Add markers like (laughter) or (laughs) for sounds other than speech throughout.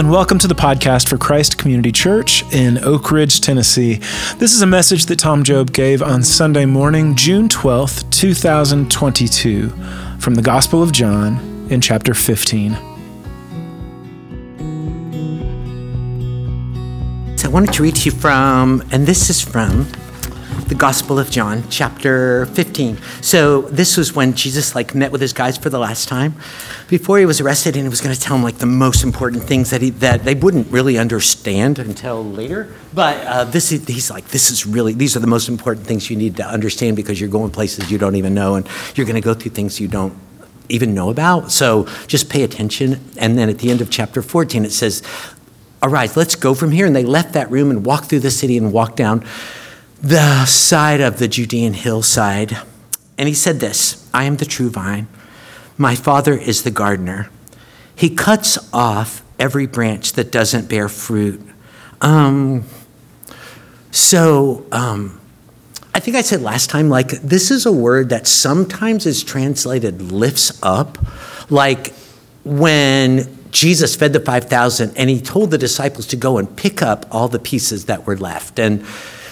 And welcome to the podcast for Christ Community Church in Oak Ridge, Tennessee. This is a message that Tom Job gave on Sunday morning, June 12th, 2022, from the Gospel of John in chapter 15. So I wanted to read to you from, and this is from the Gospel of John, chapter 15. So this was when Jesus like met with his guys for the last time before he was arrested, and he was going to tell them like the most important things that he that they wouldn't really understand until later. But uh, this is he's like this is really these are the most important things you need to understand because you're going places you don't even know, and you're going to go through things you don't even know about. So just pay attention. And then at the end of chapter 14, it says, Arise, let's go from here. And they left that room and walked through the city and walked down the side of the Judean hillside. And he said this I am the true vine. My father is the gardener. He cuts off every branch that doesn't bear fruit. Um, so, um, I think I said last time, like, this is a word that sometimes is translated lifts up. Like, when Jesus fed the 5,000 and he told the disciples to go and pick up all the pieces that were left. And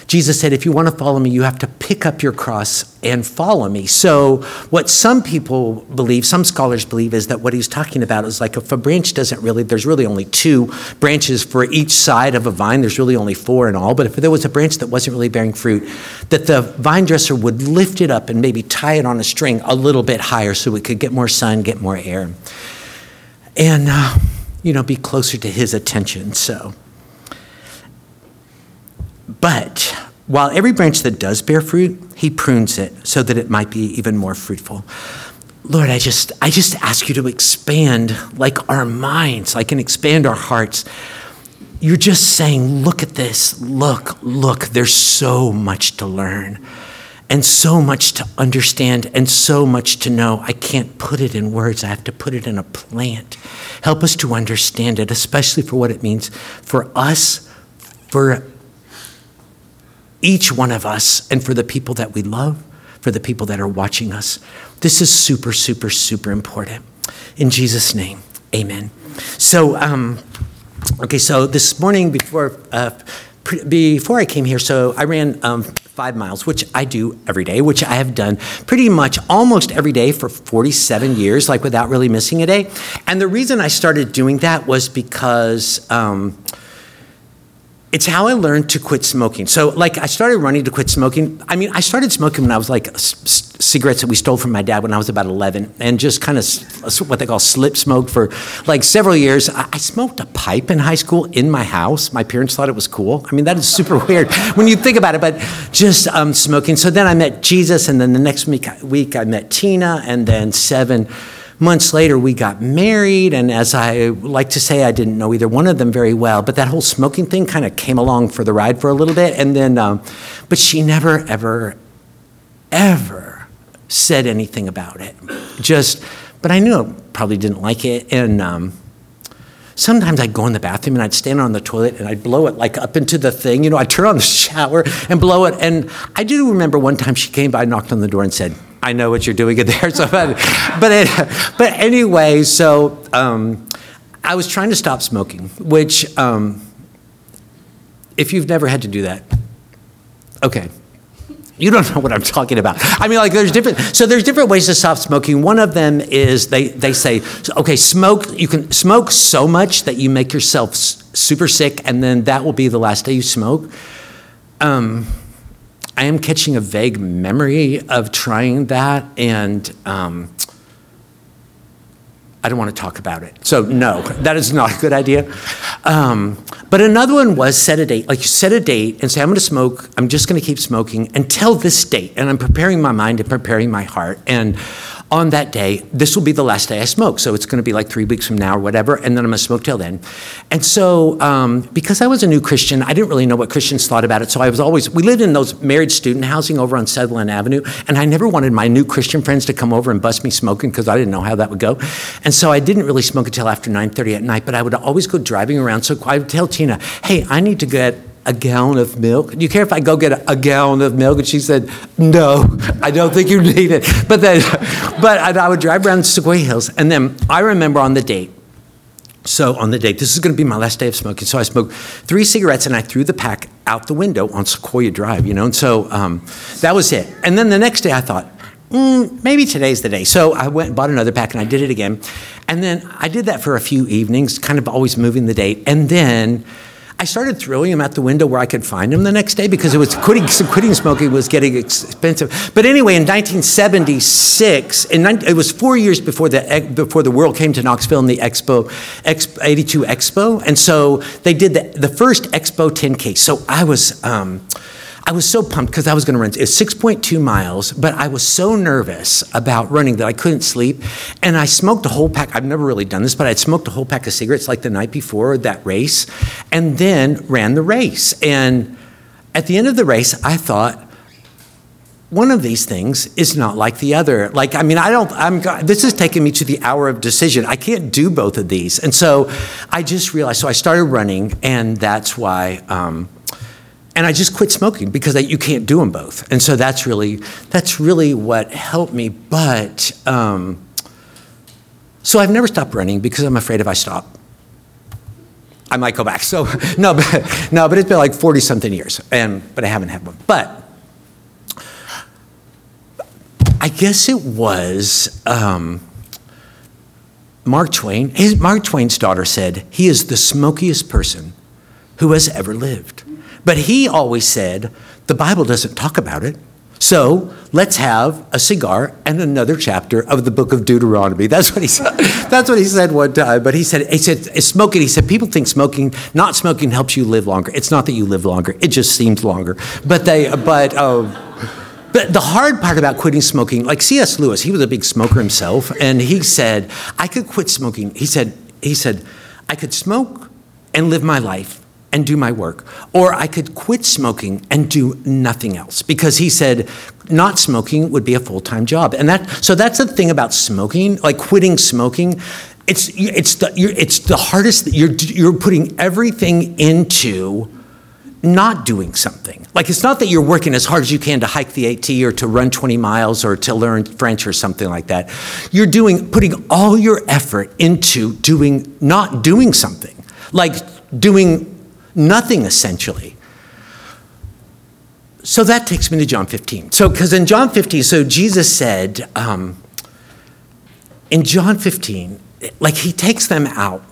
Jesus said, if you want to follow me, you have to pick up your cross and follow me. So, what some people believe, some scholars believe, is that what he's talking about is like if a branch doesn't really, there's really only two branches for each side of a vine, there's really only four in all. But if there was a branch that wasn't really bearing fruit, that the vine dresser would lift it up and maybe tie it on a string a little bit higher so it could get more sun, get more air, and, uh, you know, be closer to his attention. So, but while every branch that does bear fruit, he prunes it so that it might be even more fruitful. Lord, I just I just ask you to expand like our minds, like and expand our hearts. You're just saying, look at this, look, look, there's so much to learn and so much to understand and so much to know. I can't put it in words, I have to put it in a plant. Help us to understand it, especially for what it means for us, for each one of us, and for the people that we love, for the people that are watching us. This is super, super, super important. In Jesus' name, amen. So, um, okay, so this morning before, uh, before I came here, so I ran um, five miles, which I do every day, which I have done pretty much almost every day for 47 years, like without really missing a day. And the reason I started doing that was because. Um, it's how I learned to quit smoking. So, like, I started running to quit smoking. I mean, I started smoking when I was like c- cigarettes that we stole from my dad when I was about 11, and just kind of what they call slip smoke for like several years. I-, I smoked a pipe in high school in my house. My parents thought it was cool. I mean, that is super (laughs) weird when you think about it, but just um, smoking. So then I met Jesus, and then the next week, week I met Tina, and then seven months later, we got married. And as I like to say, I didn't know either one of them very well, but that whole smoking thing kind of came along for the ride for a little bit. And then, um, but she never, ever, ever said anything about it. Just, but I knew I probably didn't like it. And, um, sometimes I'd go in the bathroom and I'd stand on the toilet and I'd blow it like up into the thing. You know, I'd turn on the (laughs) shower and blow it. And I do remember one time she came by, knocked on the door, and said, I know what you're doing in there. (laughs) So, but, but, it, but anyway, so um, I was trying to stop smoking, which, um, if you've never had to do that, okay. You don't (laughs) know what I'm talking about. I mean, like, there's different. So there's different ways to stop smoking. One of them is they they say, okay, smoke. You can smoke so much that you make yourself super sick, and then that will be the last day you smoke. Um, I am catching a vague memory of trying that, and um, I don't want to talk about it. So, no, that is not a good idea. Um, but another one was set a date. Like, you set a date and say, I'm going to smoke, I'm just going to keep smoking until this date. And I'm preparing my mind and preparing my heart. And on that day, this will be the last day I smoke. So it's going to be like three weeks from now or whatever, and then I'm going to smoke till then. And so, um, because I was a new Christian, I didn't really know what Christians thought about it. So I was always, we lived in those married student housing over on Sutherland Avenue, and I never wanted my new Christian friends to come over and bust me smoking because I didn't know how that would go. And so I didn't really smoke until after 9:30 at night. But I would always go driving around. So I would tell Tina, "Hey, I need to get a gallon of milk. Do you care if I go get a, a, gallon of milk? And she said, No, I don't think you need it. But then, (laughs) but I, I would drive around Sequoia Hills. And then I remember on the date, So on the date, this is going to be my last day of smoking. So I smoked three cigarettes and I threw the pack out the window on Sequoia Drive, you know. And so um, that was it. And then the next day, I thought, mm, maybe today's the day. So I went and bought another pack and I did it again. And then I did that for a few evenings, kind of always moving the date. And then I started throwing them out the window where I could find them the next day because it was quitting, (laughs) quitting smoking was getting expensive. But anyway, in 1976, in, it was four years before the, before the world came to Knoxville in the Expo, Expo 82 Expo. And so they did the, the first Expo 10K. So I was, um, I was so pumped because I was going to run. It's 6.2 miles, but I was so nervous about running that I couldn't sleep. And I smoked a whole pack. I've never really done this, but I'd smoked a whole pack of cigarettes like the night before that race, and then ran the race. And at the end of the race, I thought, one of these things is not like the other. Like, I mean, I don't, I'm, this is taking me to the hour of decision. I can't do both of these. And so I just realized, so I started running, and that's why um, and I just quit smoking because I, you can't do them both. And so that's really that's really what helped me. But um, so I've never stopped running because I'm afraid if I stop, I might go back. So (laughs) no, but, no, but it's been like forty something years, and but I haven't had one. But I guess it was. Um, Mark Twain, his, Mark Twain's daughter said, he is the smokiest person who has ever lived. But he always said, the Bible doesn't talk about it. So let's have a cigar and another chapter of the book of Deuteronomy. (laughs) That's what he said. That's what he said one time. But he said, he said, smoking. He said, people think smoking, not smoking, helps you live longer. It's not that you live longer. It just seems longer. But they, but. Um, but the hard part about quitting smoking, like C.S. Lewis, he was a big smoker himself, and he said, I could quit smoking. He said, he said, I could smoke and live my life and do my work. Or I could quit smoking and do nothing else because he said not smoking would be a full time job. And that, so that's the thing about smoking, like quitting smoking. It's, it's, the, it's the hardest, you're, you're putting everything into not doing something. Like it's not that you're working as hard as you can to hike the AT or to run 20 miles or to learn French or something like that. You're doing putting all your effort into doing not doing something. Like doing nothing essentially. So that takes me to John 15. So, because in John 15, so Jesus said, um, in John 15, like he takes them out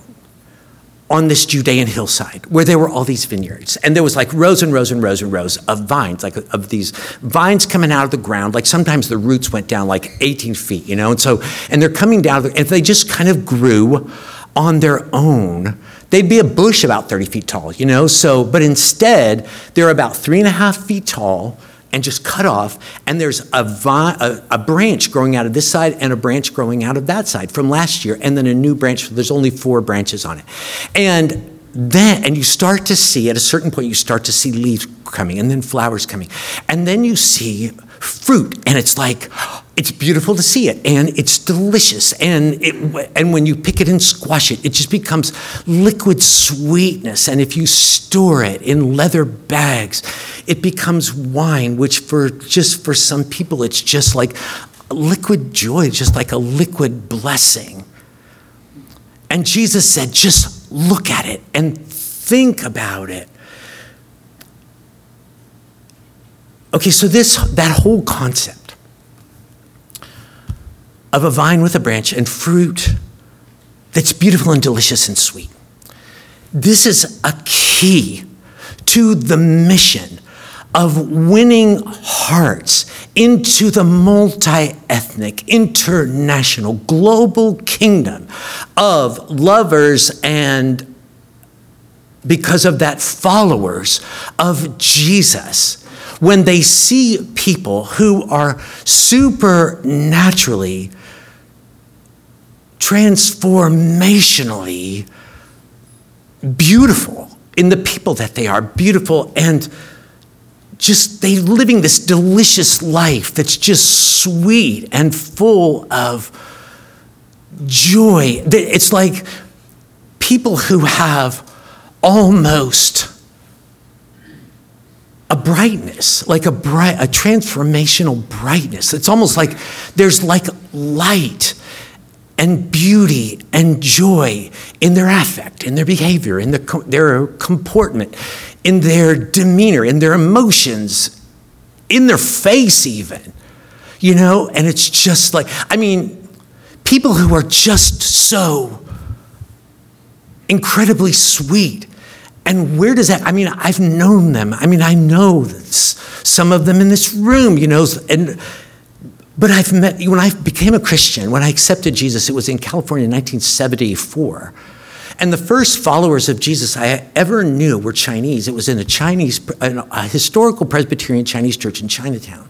on this Judean hillside where there were all these vineyards. And there was like rows and rows and rows and rows of vines, like of these vines coming out of the ground. Like sometimes the roots went down like 18 feet, you know? And so, and they're coming down, and they just kind of grew on their own They'd be a bush about 30 feet tall, you know? So, but instead, they're about three and a half feet tall and just cut off, and there's a, vi- a, a, branch growing out of this side and a branch growing out of that side from last year, and then a new branch. There's only four branches on it. And then, and you start to see, at a certain point, you start to see leaves coming and then flowers coming. And then you see fruit, and it's like, it's beautiful to see it and it's delicious and it and when you pick it and squash it it just becomes liquid sweetness and if you store it in leather bags it becomes wine which for just for some people it's just like liquid joy just like a liquid blessing. And Jesus said just look at it and think about it. Okay so this that whole concept of a vine with a branch and fruit that's beautiful and delicious and sweet. This is a key to the mission of winning hearts into the multi ethnic, international, global kingdom of lovers and because of that, followers of Jesus when they see people who are supernaturally, transformationally beautiful in the people that they are, beautiful and just they living this delicious life that's just sweet and full of joy. It's like people who have almost a brightness, like a bright, a transformational brightness. It's almost like there's like light and beauty and joy in their affect, in their behavior, in their, their comportment, in their demeanor, in their emotions, in their face, even. You know, and it's just like, I mean, people who are just so incredibly sweet. And where does that, I mean, I've known them. I mean, I know some of them in this room, you know, and but I've met, when I became a Christian, when I accepted Jesus, it was in California in 1974. And the first followers of Jesus I ever knew were Chinese. It was in a Chinese, a historical Presbyterian Chinese church in Chinatown.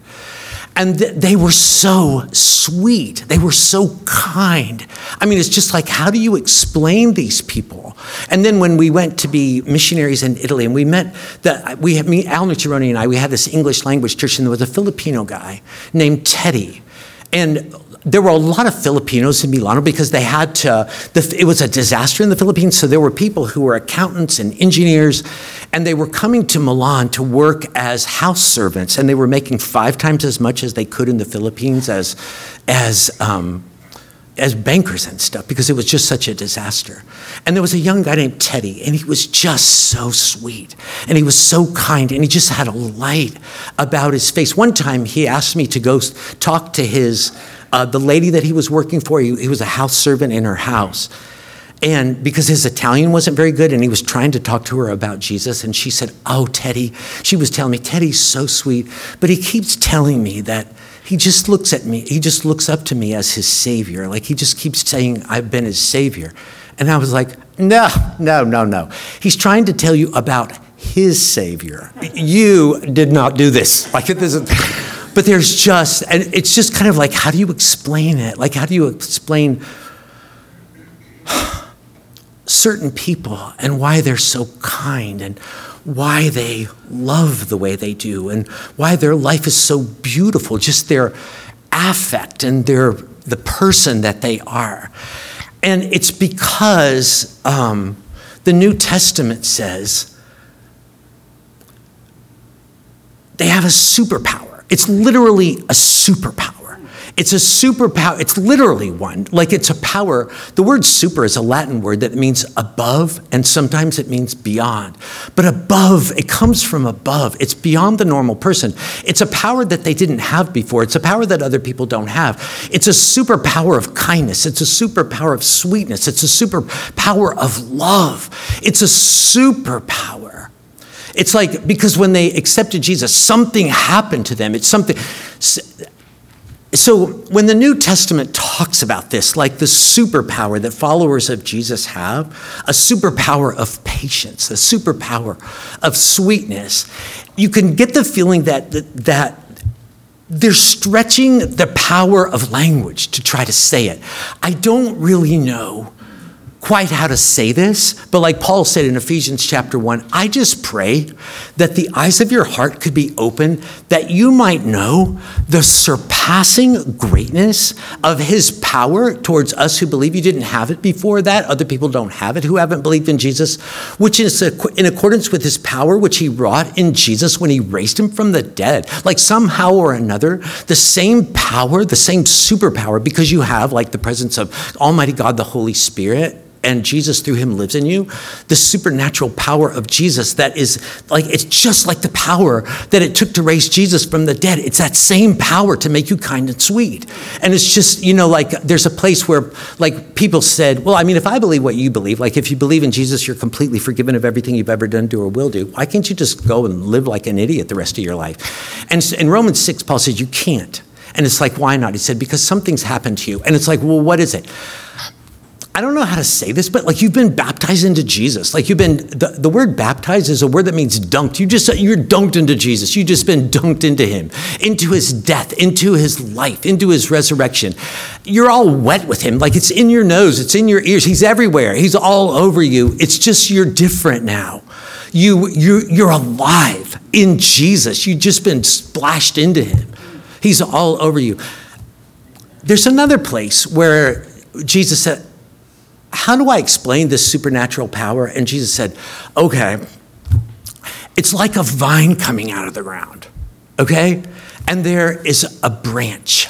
And they were so sweet. They were so kind. I mean, it's just like, how do you explain these people? And then when we went to be missionaries in Italy, and we met, the, we had, me, Al Nucciaroni and I, we had this English language church, and there was a Filipino guy named Teddy. And there were a lot of Filipinos in Milano because they had to, the, it was a disaster in the Philippines. So there were people who were accountants and engineers, and they were coming to Milan to work as house servants, and they were making five times as much as they could in the Philippines as, as, um, as bankers and stuff because it was just such a disaster. And there was a young guy named Teddy, and he was just so sweet, and he was so kind, and he just had a light about his face. One time he asked me to go talk to his uh, the lady that he was working for, he, he was a house servant in her house. And because his Italian wasn't very good, and he was trying to talk to her about Jesus, and she said, Oh, Teddy. She was telling me, Teddy's so sweet, but he keeps telling me that he just looks at me, he just looks up to me as his savior. Like he just keeps saying, I've been his savior. And I was like, No, no, no, no. He's trying to tell you about his savior. You did not do this. Like this is. But there's just, and it's just kind of like, how do you explain it? Like, how do you explain (sighs) certain people and why they're so kind and why they love the way they do and why their life is so beautiful, just their affect and their, the person that they are. And it's because um, the New Testament says they have a superpower. It's literally a superpower. It's a superpower. It's literally one. Like it's a power. The word super is a Latin word that means above, and sometimes it means beyond. But above, it comes from above. It's beyond the normal person. It's a power that they didn't have before. It's a power that other people don't have. It's a superpower of kindness. It's a superpower of sweetness. It's a superpower of love. It's a superpower. It's like because when they accepted Jesus, something happened to them. It's something. So when the New Testament talks about this, like the superpower that followers of Jesus have, a superpower of patience, a superpower of sweetness, you can get the feeling that that they're stretching the power of language to try to say it. I don't really know quite how to say this, but like Paul said in Ephesians chapter 1, I just pray that the eyes of your heart could be open, that you might know the surpassing greatness of his power towards us who believe you didn't have it before that. Other people don't have it who haven't believed in Jesus, which is in accordance with his power, which he wrought in Jesus when he raised him from the dead. Like somehow or another, the same power, the same superpower, because you have like the presence of Almighty God, the Holy Spirit and Jesus through him lives in you, the supernatural power of Jesus that is like, it's just like the power that it took to raise Jesus from the dead. It's that same power to make you kind and sweet. And it's just, you know, like there's a place where like people said, well, I mean, if I believe what you believe, like if you believe in Jesus, you're completely forgiven of everything you've ever done, do, or will do. Why can't you just go and live like an idiot the rest of your life? And in Romans 6, Paul says, you can't. And it's like, why not? He said, because something's happened to you. And it's like, well, what is it? I don't know how to say this, but like you've been baptized into Jesus. Like you've been, the, the word baptized is a word that means dunked. You just, you're dunked into Jesus. You've just been dunked into him, into his death, into his life, into his resurrection. You're all wet with him. Like it's in your nose, it's in your ears. He's everywhere. He's all over you. It's just you're different now. You, you, you're alive in Jesus. You've just been splashed into him. He's all over you. There's another place where Jesus said, how do I explain this supernatural power? And Jesus said, Okay, it's like a vine coming out of the ground, okay? And there is a branch,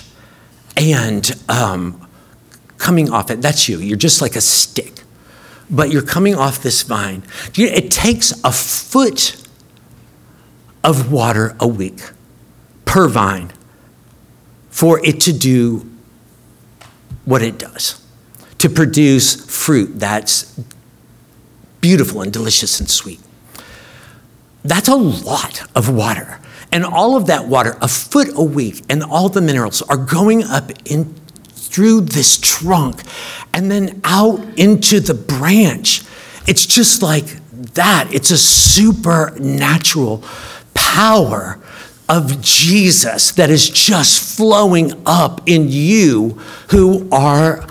and um, coming off it. That's you. You're just like a stick, but you're coming off this vine. It takes a foot of water a week per vine for it to do what it does to produce fruit that's beautiful and delicious and sweet. That's a lot of water. And all of that water, a foot a week, and all the minerals are going up in through this trunk and then out into the branch. It's just like that. It's a supernatural power of Jesus that is just flowing up in you who are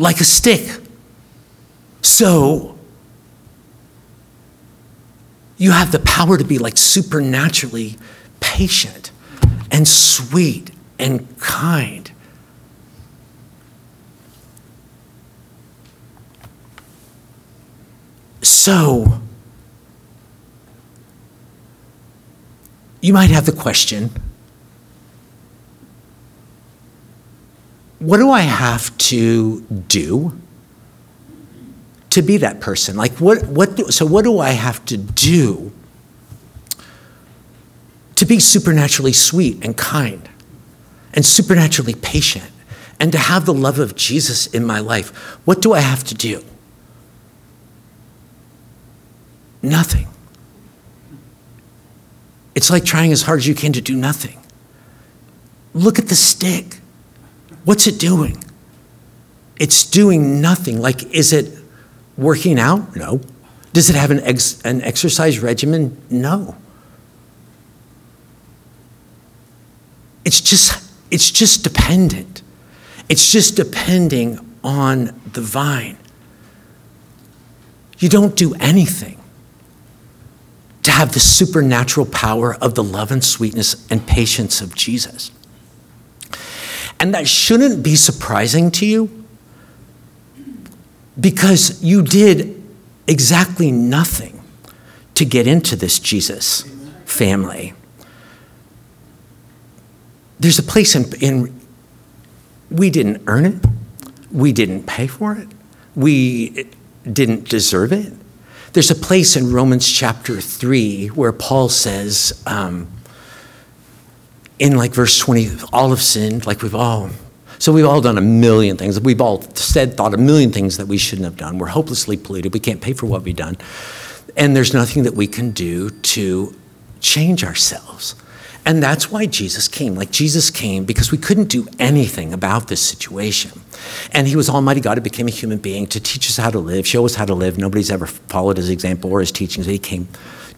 like a stick. So you have the power to be like supernaturally patient and sweet and kind. So, you might have the question what do I have to do to be that person? Like, what, what do, so what do I have to do to be supernaturally sweet and kind and supernaturally patient and to have the love of Jesus in my life? What do I have to do? Nothing. It's like trying as hard as you can to do nothing. Look at the stick. What's it doing? It's doing nothing. Like, is it working out? No. Does it have an, ex- an exercise regimen? No. It's just, it's just dependent. It's just depending on the vine. You don't do anything to have the supernatural power of the love and sweetness and patience of Jesus. And that shouldn't be surprising to you because you did exactly nothing to get into this Jesus family. There's a place in, in we didn't earn it, we didn't pay for it, we didn't deserve it. There's a place in Romans chapter 3 where Paul says, um, in like verse 20, all have sinned, like we've all. So we've all done a million things. We've all said, thought a million things that we shouldn't have done. We're hopelessly polluted. We can't pay for what we've done. And there's nothing that we can do to change ourselves. And that's why Jesus came. Like Jesus came because we couldn't do anything about this situation. And he was Almighty God who became a human being to teach us how to live, show us how to live. Nobody's ever followed his example or his teachings. He came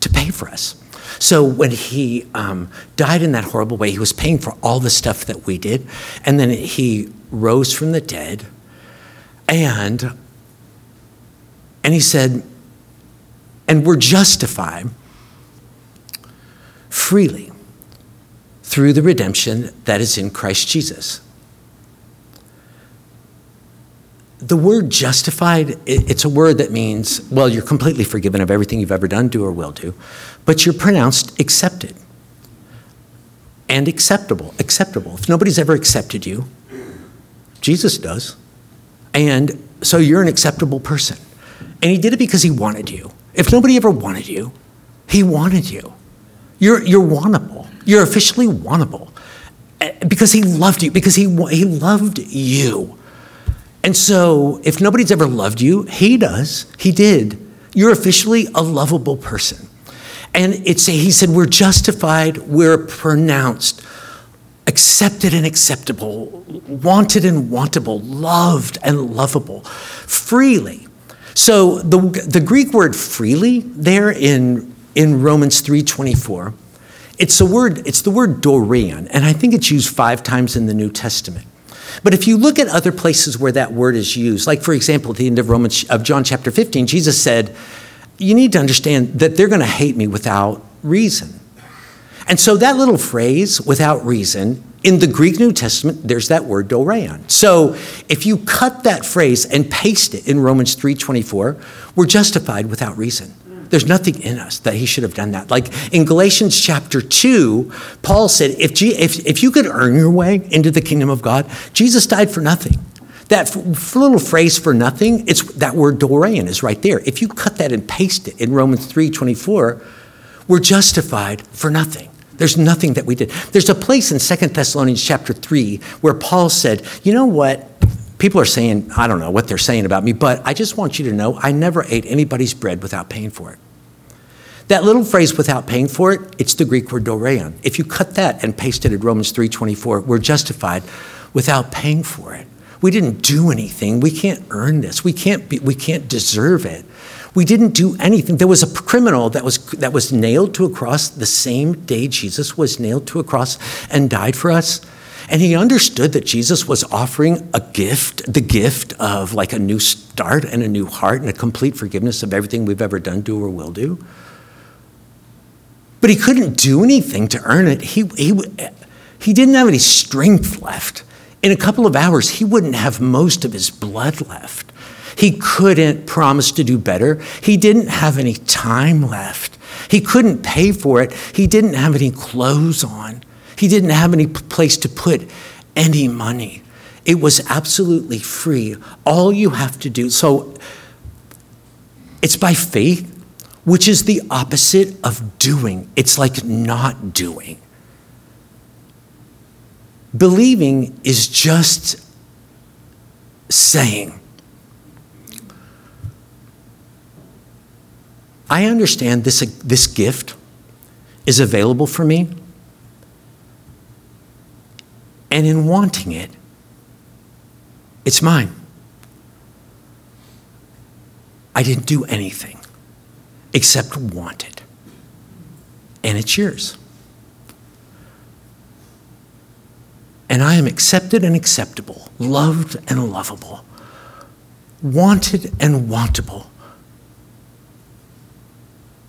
to pay for us. So when he um, died in that horrible way, he was paying for all the stuff that we did. And then he rose from the dead. And, and he said, and we're justified freely through the redemption that is in Christ Jesus. The word justified, it's a word that means, well, you're completely forgiven of everything you've ever done, do, or will do, but you're pronounced accepted and acceptable. Acceptable. If nobody's ever accepted you, Jesus does. And so you're an acceptable person. And he did it because he wanted you. If nobody ever wanted you, he wanted you. You're, you're wantable. You're officially wantable eh, because he loved you, because he, he loved you. And so, if nobody's ever loved you, he does. He did. You're officially a lovable person. And it's, he said, we're justified, we're pronounced, accepted and acceptable, wanted and wantable, loved and lovable, freely. So the, the Greek word freely there in, in Romans 3.24 it's the word, it's the word dorean, and I think it's used five times in the New Testament. But if you look at other places where that word is used, like for example, at the end of Romans of John chapter 15, Jesus said, You need to understand that they're going to hate me without reason. And so that little phrase, without reason, in the Greek New Testament, there's that word dorean. So if you cut that phrase and paste it in Romans 3:24, we're justified without reason. There's nothing in us that he should have done that. Like in Galatians chapter 2, Paul said, if, G- if, if you could earn your way into the kingdom of God, Jesus died for nothing. That f- little phrase for nothing, it's that word dorean is right there. If you cut that and paste it in Romans 3 24, we're justified for nothing. There's nothing that we did. There's a place in Second Thessalonians chapter 3 where Paul said, You know what? People are saying, I don't know what they're saying about me, but I just want you to know I never ate anybody's bread without paying for it. That little phrase without paying for it, it's the Greek word dorean. If you cut that and paste it in Romans 3:24, we're justified without paying for it. We didn't do anything. We can't earn this. We can't be, we can't deserve it. We didn't do anything. There was a criminal that was that was nailed to a cross the same day Jesus was nailed to a cross and died for us. And he understood that Jesus was offering a gift, the gift of like a new start and a new heart and a complete forgiveness of everything we've ever done, do, or will do. But he couldn't do anything to earn it. He, he, he didn't have any strength left. In a couple of hours, he wouldn't have most of his blood left. He couldn't promise to do better. He didn't have any time left. He couldn't pay for it. He didn't have any clothes on. He didn't have any place to put any money. It was absolutely free. All you have to do, so it's by faith, which is the opposite of doing. It's like not doing. Believing is just saying, I understand this, uh, this gift is available for me. And in wanting it, it's mine. I didn't do anything except want it. And it's yours. And I am accepted and acceptable, loved and lovable, wanted and wantable.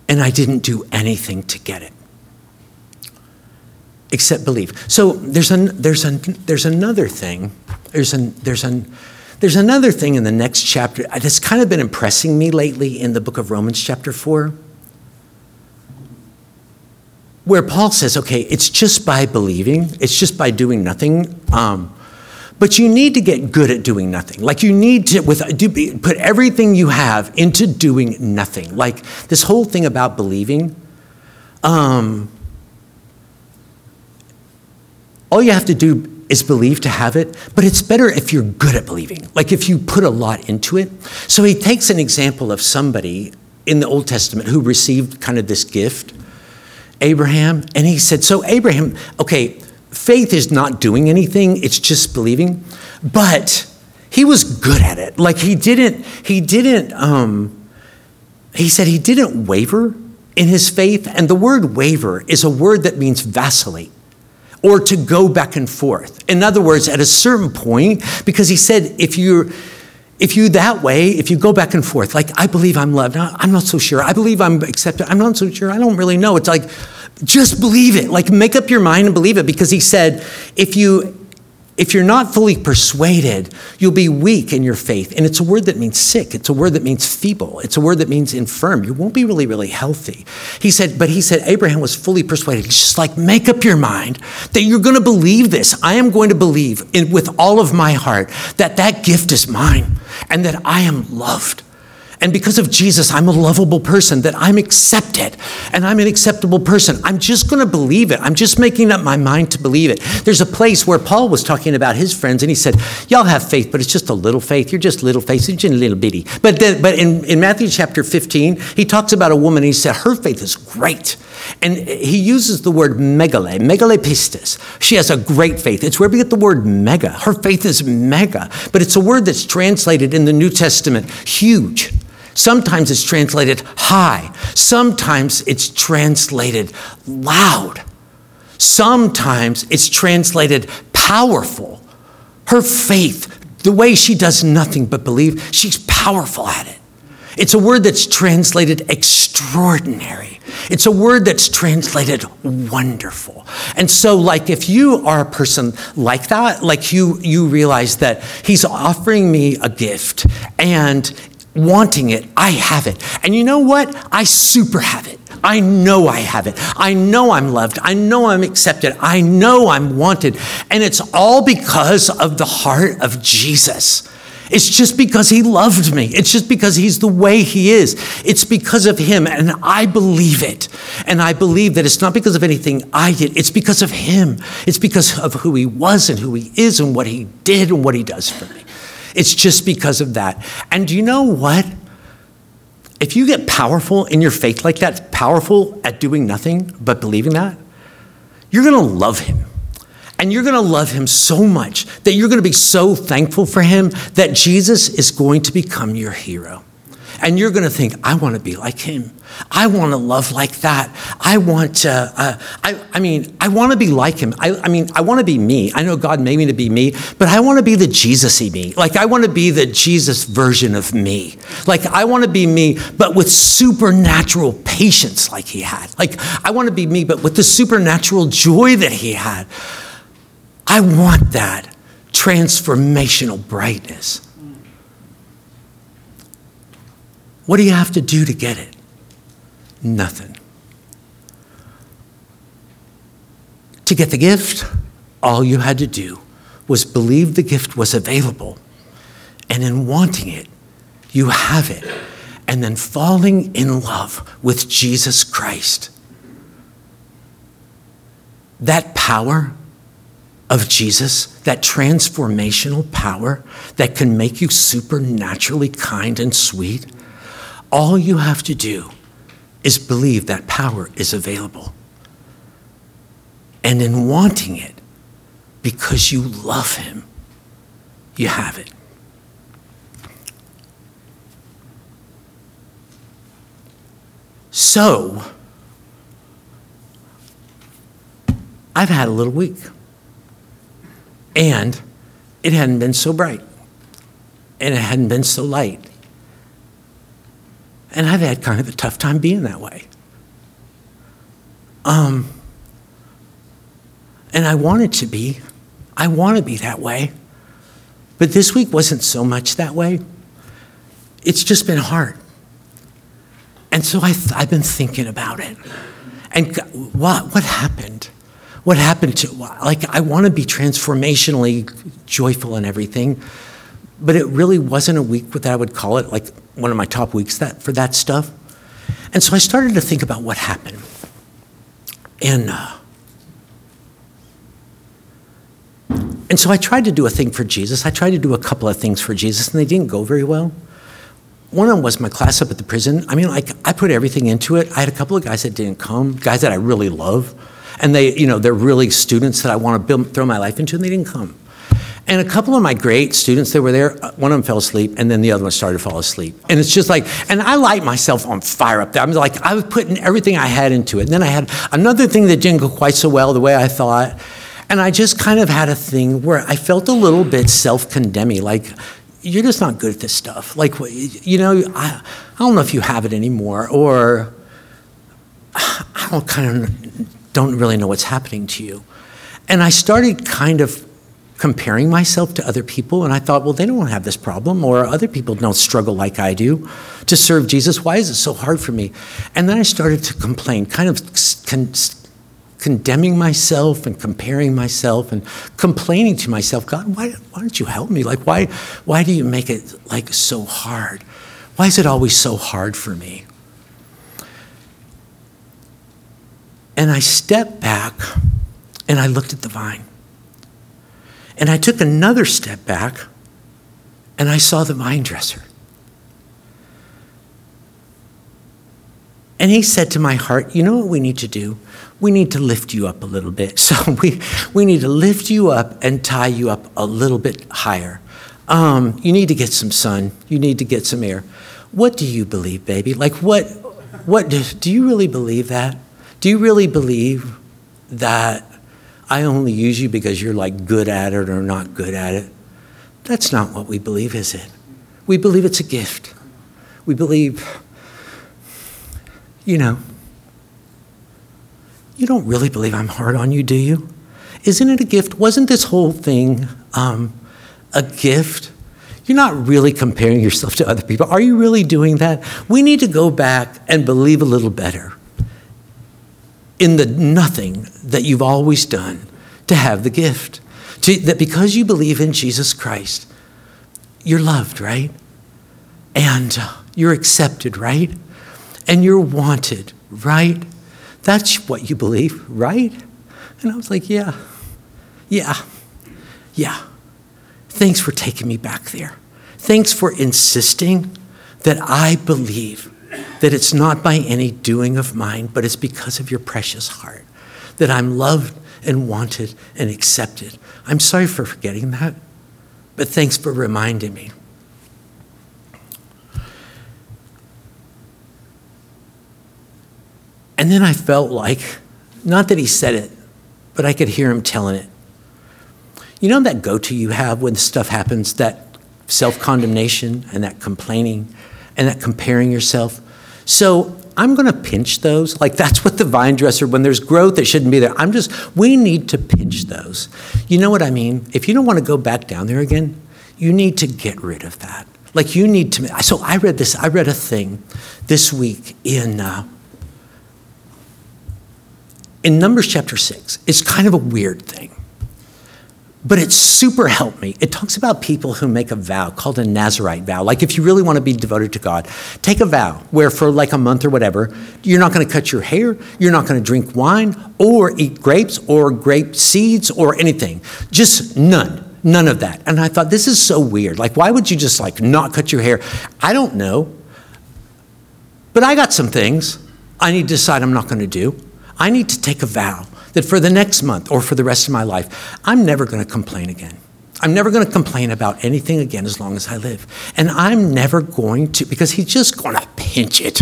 And I didn't do anything to get it except believe. So there's an, there's an, there's another thing. There's an, there's an, there's another thing in the next chapter that's kind of been impressing me lately in the book of Romans chapter 4 where Paul says, okay, it's just by believing, it's just by doing nothing. Um, but you need to get good at doing nothing. Like you need to with, do, put everything you have into doing nothing. Like this whole thing about believing. Um, all you have to do is believe to have it, but it's better if you're good at believing, like if you put a lot into it. So he takes an example of somebody in the Old Testament who received kind of this gift, Abraham, and he said, So, Abraham, okay, faith is not doing anything, it's just believing, but he was good at it. Like he didn't, he didn't, um, he said he didn't waver in his faith, and the word waver is a word that means vacillate or to go back and forth. In other words, at a certain point, because he said, if you're if you that way, if you go back and forth, like I believe I'm loved, I'm not so sure. I believe I'm accepted, I'm not so sure. I don't really know. It's like just believe it. Like make up your mind and believe it because he said, if you if you're not fully persuaded, you'll be weak in your faith. And it's a word that means sick. It's a word that means feeble. It's a word that means infirm. You won't be really, really healthy. He said, but he said Abraham was fully persuaded. He's just like, make up your mind that you're going to believe this. I am going to believe in, with all of my heart that that gift is mine and that I am loved and because of Jesus, I'm a lovable person, that I'm accepted and I'm an acceptable person. I'm just going to believe it. I'm just making up my mind to believe it. There's a place where Paul was talking about his friends and he said, Y'all have faith, but it's just a little faith. You're just little faith. You're just a little bitty. But, but in, in Matthew chapter 15, he talks about a woman and he said, Her faith is great. And he uses the word megale, megalepistis. She has a great faith. It's where we get the word mega. Her faith is mega, but it's a word that's translated in the New Testament huge. Sometimes it's translated high. Sometimes it's translated loud. Sometimes it's translated powerful. Her faith, the way she does nothing but believe, she's powerful at it. It's a word that's translated extraordinary. It's a word that's translated wonderful. And so like if you are a person like that, like you you realize that he's offering me a gift and wanting it, I have it. And you know what? I super have it. I know I have it. I know I'm loved. I know I'm accepted. I know I'm wanted. And it's all because of the heart of Jesus. It's just because he loved me. It's just because he's the way he is. It's because of him. And I believe it. And I believe that it's not because of anything I did, it's because of him. It's because of who he was and who he is and what he did and what he does for me. It's just because of that. And do you know what? If you get powerful in your faith like that, powerful at doing nothing but believing that, you're going to love him. And you're going to love him so much that you're going to be so thankful for him that Jesus is going to become your hero. And you're going to think, I want to be like him. I want to love like that. I want to, uh, I, I mean, I want to be like him. I, I mean, I want to be me. I know God made me to be me, but I want to be the Jesus y me. Like, I want to be the Jesus version of me. Like, I want to be me, but with supernatural patience like he had. Like, I want to be me, but with the supernatural joy that he had. I want that transformational brightness. What do you have to do to get it? Nothing. To get the gift, all you had to do was believe the gift was available. And in wanting it, you have it. And then falling in love with Jesus Christ. That power of Jesus, that transformational power that can make you supernaturally kind and sweet, all you have to do is believe that power is available. And in wanting it, because you love Him, you have it. So, I've had a little week. And it hadn't been so bright. And it hadn't been so light. And I've had kind of a tough time being that way. Um, and I wanted to be. I want to be that way. But this week wasn't so much that way. It's just been hard. And so I I've been thinking about it. And what, what happened? What happened to, like, I want to be transformationally joyful and everything, but it really wasn't a week that I would call it like one of my top weeks that, for that stuff. And so I started to think about what happened. And, uh, and so I tried to do a thing for Jesus. I tried to do a couple of things for Jesus, and they didn't go very well. One of them was my class up at the prison. I mean, like, I put everything into it. I had a couple of guys that didn't come, guys that I really love. And they, you know, they're really students that I want to build, throw my life into, and they didn't come. And a couple of my great students that were there, uh, one of them fell asleep, and then the other one started to fall asleep. And it's just like, and I light myself on fire up there. I'm like, I was putting everything I had into it. And then I had another thing that didn't go quite so well the way I thought. And I just kind of had a thing where I felt a little bit self condemning, like, you're just not good at this stuff. Like, you know, I, I don't know if you have it anymore, or (sighs) I don't kind of don't really know what's happening to you. And I started kind of comparing myself to other people, and I thought, well, they don't have this problem, or other people don't struggle like I do to serve Jesus. Why is it so hard for me? And then I started to complain, kind of con- condemning myself and comparing myself and complaining to myself, God, why, why don't you help me? Like, why, why do you make it like so hard? Why is it always so hard for me? And I stepped back and I looked at the vine. And I took another step back and I saw the vine dresser. And he said to my heart, You know what we need to do? We need to lift you up a little bit. (laughs) So we, we need to lift you up and tie you up a little bit higher. Um, you need to get some sun. You need to get some air. What do you believe, baby? Like, what, what do, do you really believe that? Do you really believe that I only use you because you're like good at it or not good at it. That's not what we believe, is it? We believe it's a gift. We believe, you know, you don't really believe I'm hard on you, do you? Isn't it a gift? Wasn't this whole thing um, a gift? You're not really comparing yourself to other people. Are you really doing that? We need to go back and believe a little better in the nothing that you've always done to have the gift. To, that because you believe in Jesus Christ, you're loved, right? And uh, you're accepted, right? And you're wanted, right? That's what you believe, right? And I was like, yeah, yeah, yeah. Thanks for taking me back there. Thanks for insisting that I believe that it's not by any doing of mine, but it's because of your precious heart that I'm loved and wanted and accepted. I'm sorry for forgetting that, but thanks for reminding me. And then I felt like, not that he said it, but I could hear him telling it. You know that go to you have when stuff happens, that self condemnation and that complaining and that comparing yourself? So I'm going to pinch those. Like that's what the vine dresser, when there's growth that shouldn't be there, I'm just, we need to pinch those. You know what I mean? If you don't want to go back down there again, you need to get rid of that. Like you need to, so I read this, I read a thing this week in, uh, in Numbers chapter 6. It's kind of a weird thing but it super helped me. It talks about people who make a vow called a Nazarite vow. Like if you really want to be devoted to God, take a vow where for like a month or whatever, you're not going to cut your hair, you're not going to drink wine or eat grapes or grape seeds or anything. Just none. None of that. And I thought this is so weird. Like why would you just like not cut your hair? I don't know. But I got some things I need to decide I'm not going to do. I need to take a vow that for the next month or for the rest of my life, I'm never going to complain again. I'm never going to complain about anything again as long as I live. And I'm never going to, because he's just going to pinch it.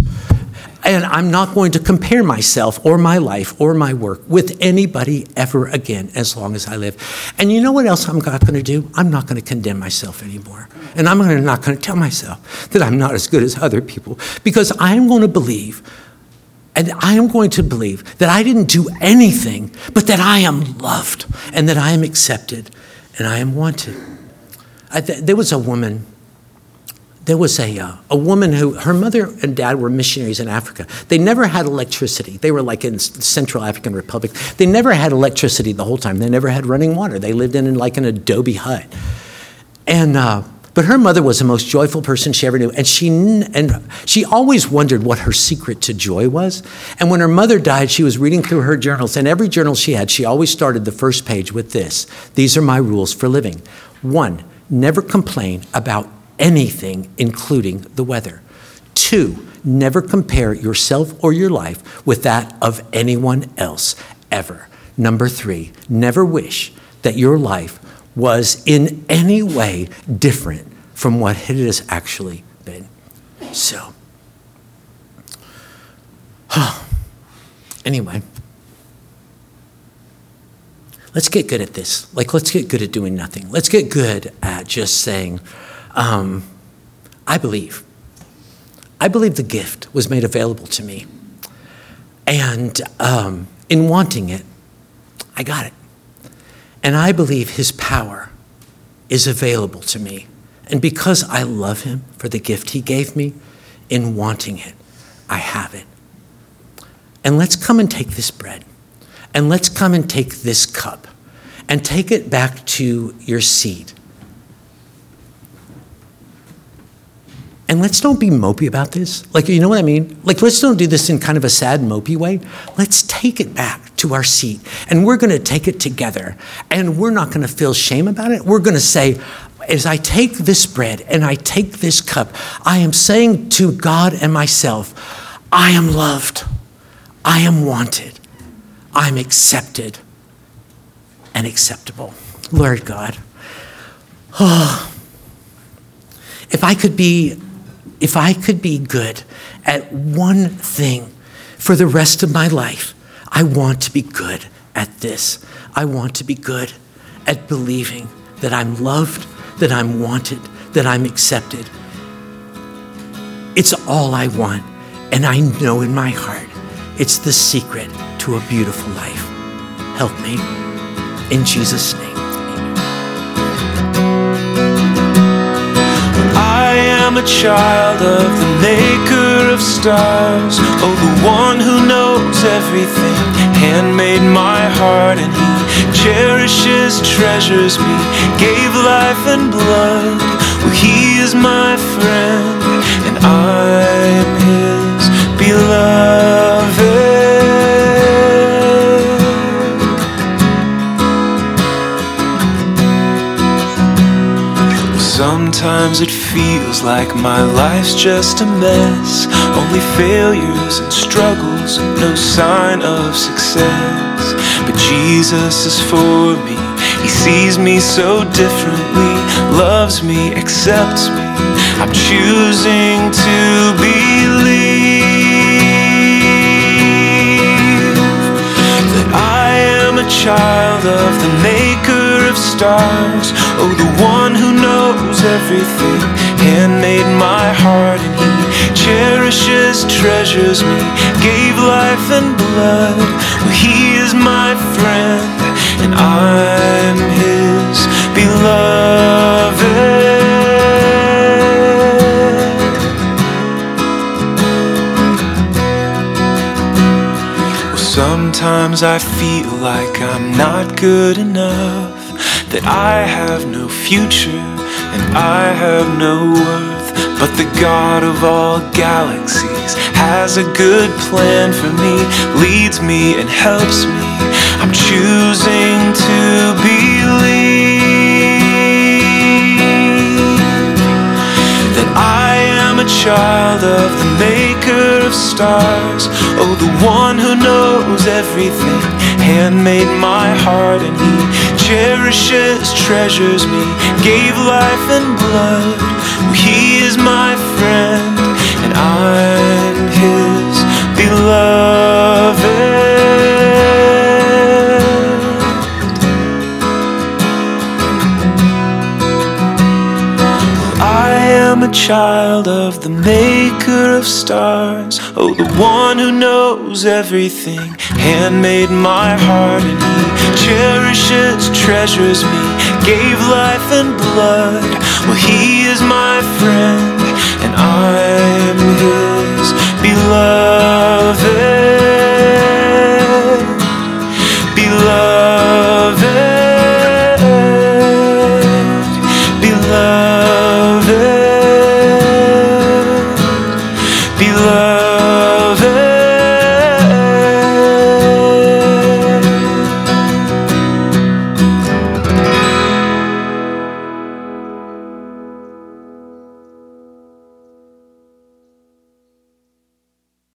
And I'm not going to compare myself or my life or my work with anybody ever again as long as I live. And you know what else I'm not going to do? I'm not going to condemn myself anymore. And I'm not going to tell myself that I'm not as good as other people because I'm going to believe and I am going to believe that I didn't do anything, but that I am loved and that I am accepted and I am wanted. I th- there was a woman, there was a, uh, a woman who, her mother and dad were missionaries in Africa. They never had electricity. They were like in Central African Republic. They never had electricity the whole time. They never had running water. They lived in like an adobe hut. And, uh, but her mother was the most joyful person she ever knew, and she and she always wondered what her secret to joy was. And when her mother died, she was reading through her journals, and every journal she had, she always started the first page with this: "These are my rules for living. One, never complain about anything, including the weather. Two, never compare yourself or your life with that of anyone else ever. Number three, never wish that your life was in any way different from what it has actually been. So, (sighs) anyway, let's get good at this. Like, let's get good at doing nothing. Let's get good at just saying, um, I believe. I believe the gift was made available to me. And um, in wanting it, I got it. And I believe his power is available to me. And because I love him for the gift he gave me, in wanting it, I have it. And let's come and take this bread. And let's come and take this cup and take it back to your seat And let's don't be mopey about this. Like, you know what I mean? Like, let's don't do this in kind of a sad, mopey way. Let's take it back to our seat and we're going to take it together. And we're not going to feel shame about it. We're going to say, as I take this bread and I take this cup, I am saying to God and myself, I am loved, I am wanted, I'm accepted and acceptable. Lord God, oh, (sighs) if I could be if I could be good at one thing for the rest of my life, I want to be good at this. I want to be good at believing that I'm loved, that I'm wanted, that I'm accepted. It's all I want. And I know in my heart it's the secret to a beautiful life. Help me. In Jesus' name. A child of the maker of stars. Oh, the one who knows everything. Handmade my heart, and he cherishes, treasures me. Gave life and blood. Well, he is my friend, and I am his beloved. Sometimes it feels like my life's just a mess. Only failures and struggles, no sign of success. But Jesus is for me. He sees me so differently, loves me, accepts me. I'm choosing to believe that I am a child of the stars. Oh, the one who knows everything. Handmade my heart, and He cherishes, treasures me. Gave life and blood. Well, He is my friend, and I'm His beloved. Sometimes I feel like I'm not good enough, that I have no future and I have no worth. But the God of all galaxies has a good plan for me, leads me and helps me. I'm choosing to believe that I am a child of the maker of stars. Oh, the one who knows everything. Handmade my heart, and he cherishes, treasures me. Gave life and blood. He is my friend, and I'm his beloved. I am a child of the maker of stars. Oh, the one who knows everything handmade my heart, and He cherishes, treasures me, gave life and blood. Well, He is my friend, and I am His beloved.